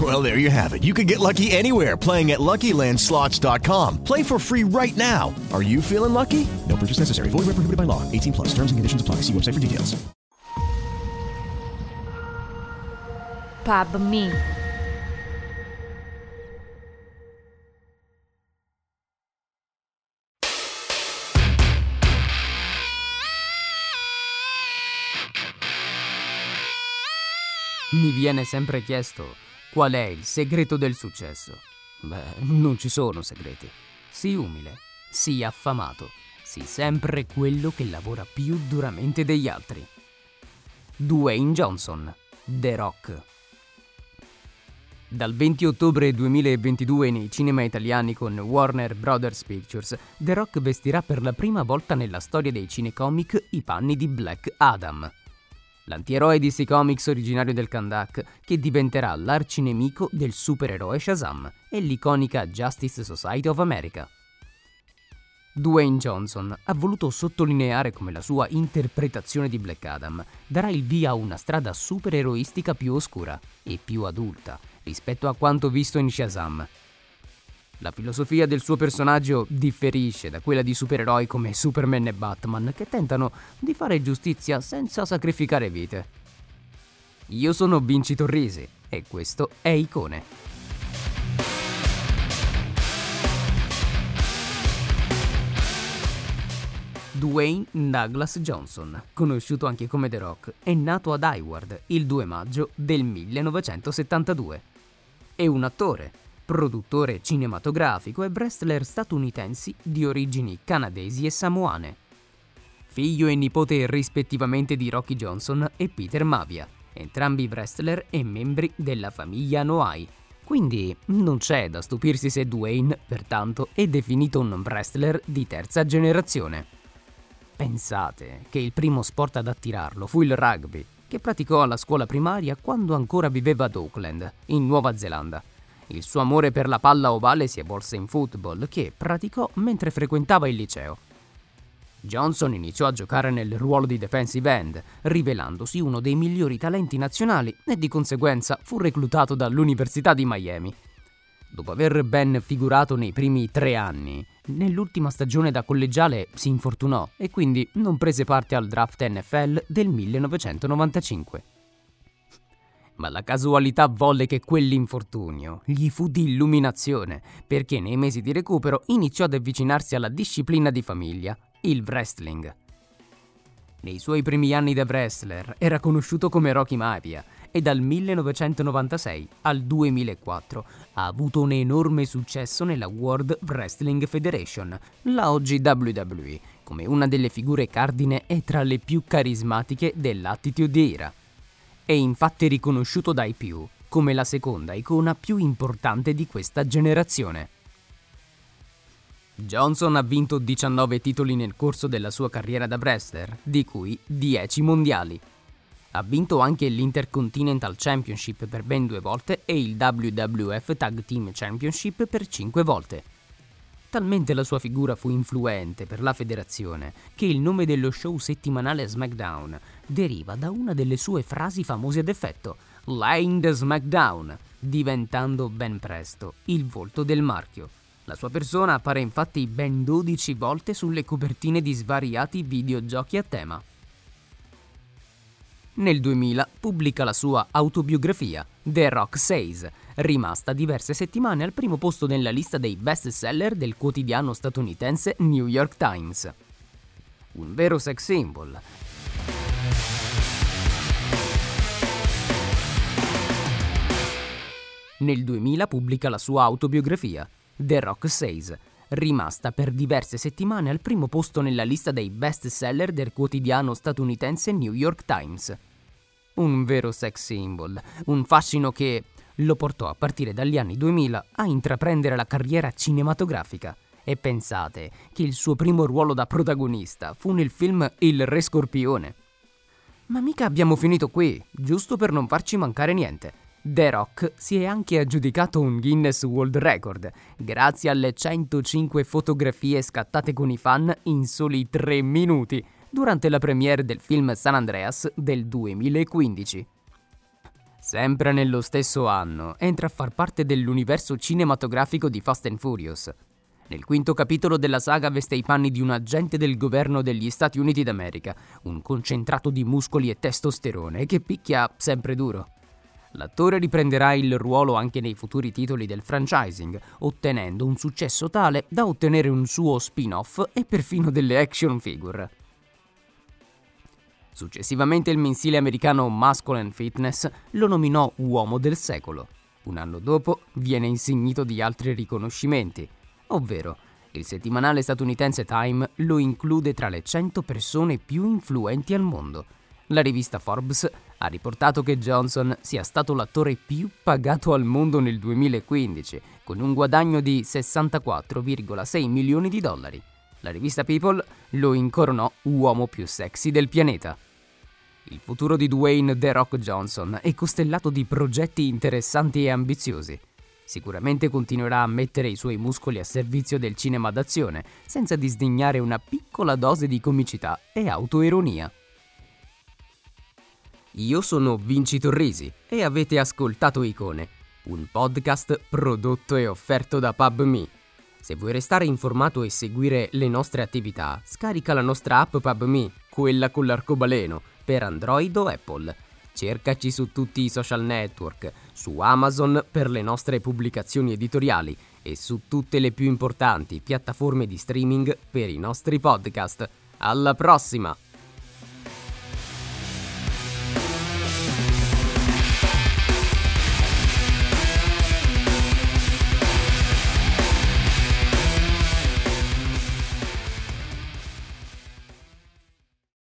Well, there you have it. You can get lucky anywhere playing at LuckyLandSlots.com. Play for free right now. Are you feeling lucky? No purchase necessary. Void where prohibited by law. 18 plus. Terms and conditions apply. See website for details. Pub Me. Mi viene sempre chiesto qual è il segreto del successo. Beh, non ci sono segreti. Sii umile, sii affamato, sii sempre quello che lavora più duramente degli altri. Dwayne Johnson, The Rock. Dal 20 ottobre 2022 nei cinema italiani con Warner Brothers Pictures, The Rock vestirà per la prima volta nella storia dei cinecomic i panni di Black Adam l'antieroe DC Comics originario del Kandak, che diventerà l'arcinemico del supereroe Shazam e l'iconica Justice Society of America. Dwayne Johnson ha voluto sottolineare come la sua interpretazione di Black Adam darà il via a una strada supereroistica più oscura e più adulta rispetto a quanto visto in Shazam, la filosofia del suo personaggio differisce da quella di supereroi come Superman e Batman che tentano di fare giustizia senza sacrificare vite. Io sono Vinci Torrisi e questo è Icone. Dwayne Douglas Johnson, conosciuto anche come The Rock, è nato ad Hayward il 2 maggio del 1972. È un attore, produttore cinematografico e wrestler statunitensi di origini canadesi e samoane. Figlio e nipote rispettivamente di Rocky Johnson e Peter Mavia, entrambi wrestler e membri della famiglia Noai. Quindi non c'è da stupirsi se Dwayne, pertanto, è definito un wrestler di terza generazione. Pensate che il primo sport ad attirarlo fu il rugby, che praticò alla scuola primaria quando ancora viveva ad Auckland, in Nuova Zelanda. Il suo amore per la palla ovale si evolse in football, che praticò mentre frequentava il liceo. Johnson iniziò a giocare nel ruolo di defensive end, rivelandosi uno dei migliori talenti nazionali e di conseguenza fu reclutato dall'Università di Miami. Dopo aver ben figurato nei primi tre anni, nell'ultima stagione da collegiale si infortunò e quindi non prese parte al draft NFL del 1995 ma la casualità volle che quell'infortunio gli fu di illuminazione, perché nei mesi di recupero iniziò ad avvicinarsi alla disciplina di famiglia, il wrestling. Nei suoi primi anni da wrestler era conosciuto come Rocky Mafia e dal 1996 al 2004 ha avuto un enorme successo nella World Wrestling Federation, la oggi WWE, come una delle figure cardine e tra le più carismatiche dell'Attitude Era è infatti riconosciuto dai più come la seconda icona più importante di questa generazione. Johnson ha vinto 19 titoli nel corso della sua carriera da wrestler, di cui 10 mondiali. Ha vinto anche l'Intercontinental Championship per ben due volte e il WWF Tag Team Championship per cinque volte. Talmente la sua figura fu influente per la federazione che il nome dello show settimanale SmackDown deriva da una delle sue frasi famose ad effetto, Laying the SmackDown, diventando ben presto il volto del marchio. La sua persona appare infatti ben 12 volte sulle copertine di svariati videogiochi a tema. Nel 2000 pubblica la sua autobiografia, The Rock Says, rimasta diverse settimane al primo posto nella lista dei best seller del quotidiano statunitense New York Times. Un vero sex symbol. Nel 2000 pubblica la sua autobiografia, The Rock Says, rimasta per diverse settimane al primo posto nella lista dei best seller del quotidiano statunitense New York Times. Un vero sex symbol, un fascino che, lo portò a partire dagli anni 2000 a intraprendere la carriera cinematografica. E pensate che il suo primo ruolo da protagonista fu nel film Il Re Scorpione. Ma mica abbiamo finito qui, giusto per non farci mancare niente. The Rock si è anche aggiudicato un Guinness World Record, grazie alle 105 fotografie scattate con i fan in soli 3 minuti, durante la premiere del film San Andreas del 2015. Sempre nello stesso anno entra a far parte dell'universo cinematografico di Fast and Furious. Nel quinto capitolo della saga veste i panni di un agente del governo degli Stati Uniti d'America, un concentrato di muscoli e testosterone che picchia sempre duro. L'attore riprenderà il ruolo anche nei futuri titoli del franchising, ottenendo un successo tale da ottenere un suo spin-off e perfino delle action figure. Successivamente il mensile americano and Fitness lo nominò Uomo del secolo. Un anno dopo viene insignito di altri riconoscimenti, ovvero il settimanale statunitense Time lo include tra le 100 persone più influenti al mondo. La rivista Forbes ha riportato che Johnson sia stato l'attore più pagato al mondo nel 2015, con un guadagno di 64,6 milioni di dollari. La rivista People lo incoronò uomo più sexy del pianeta. Il futuro di Dwayne The Rock Johnson è costellato di progetti interessanti e ambiziosi. Sicuramente continuerà a mettere i suoi muscoli a servizio del cinema d'azione, senza disdegnare una piccola dose di comicità e autoironia. Io sono Vinci Torrisi e avete ascoltato Icone, un podcast prodotto e offerto da PubMe. Se vuoi restare informato e seguire le nostre attività, scarica la nostra app PubMe, quella con l'arcobaleno, per Android o Apple. Cercaci su tutti i social network, su Amazon per le nostre pubblicazioni editoriali e su tutte le più importanti piattaforme di streaming per i nostri podcast. Alla prossima!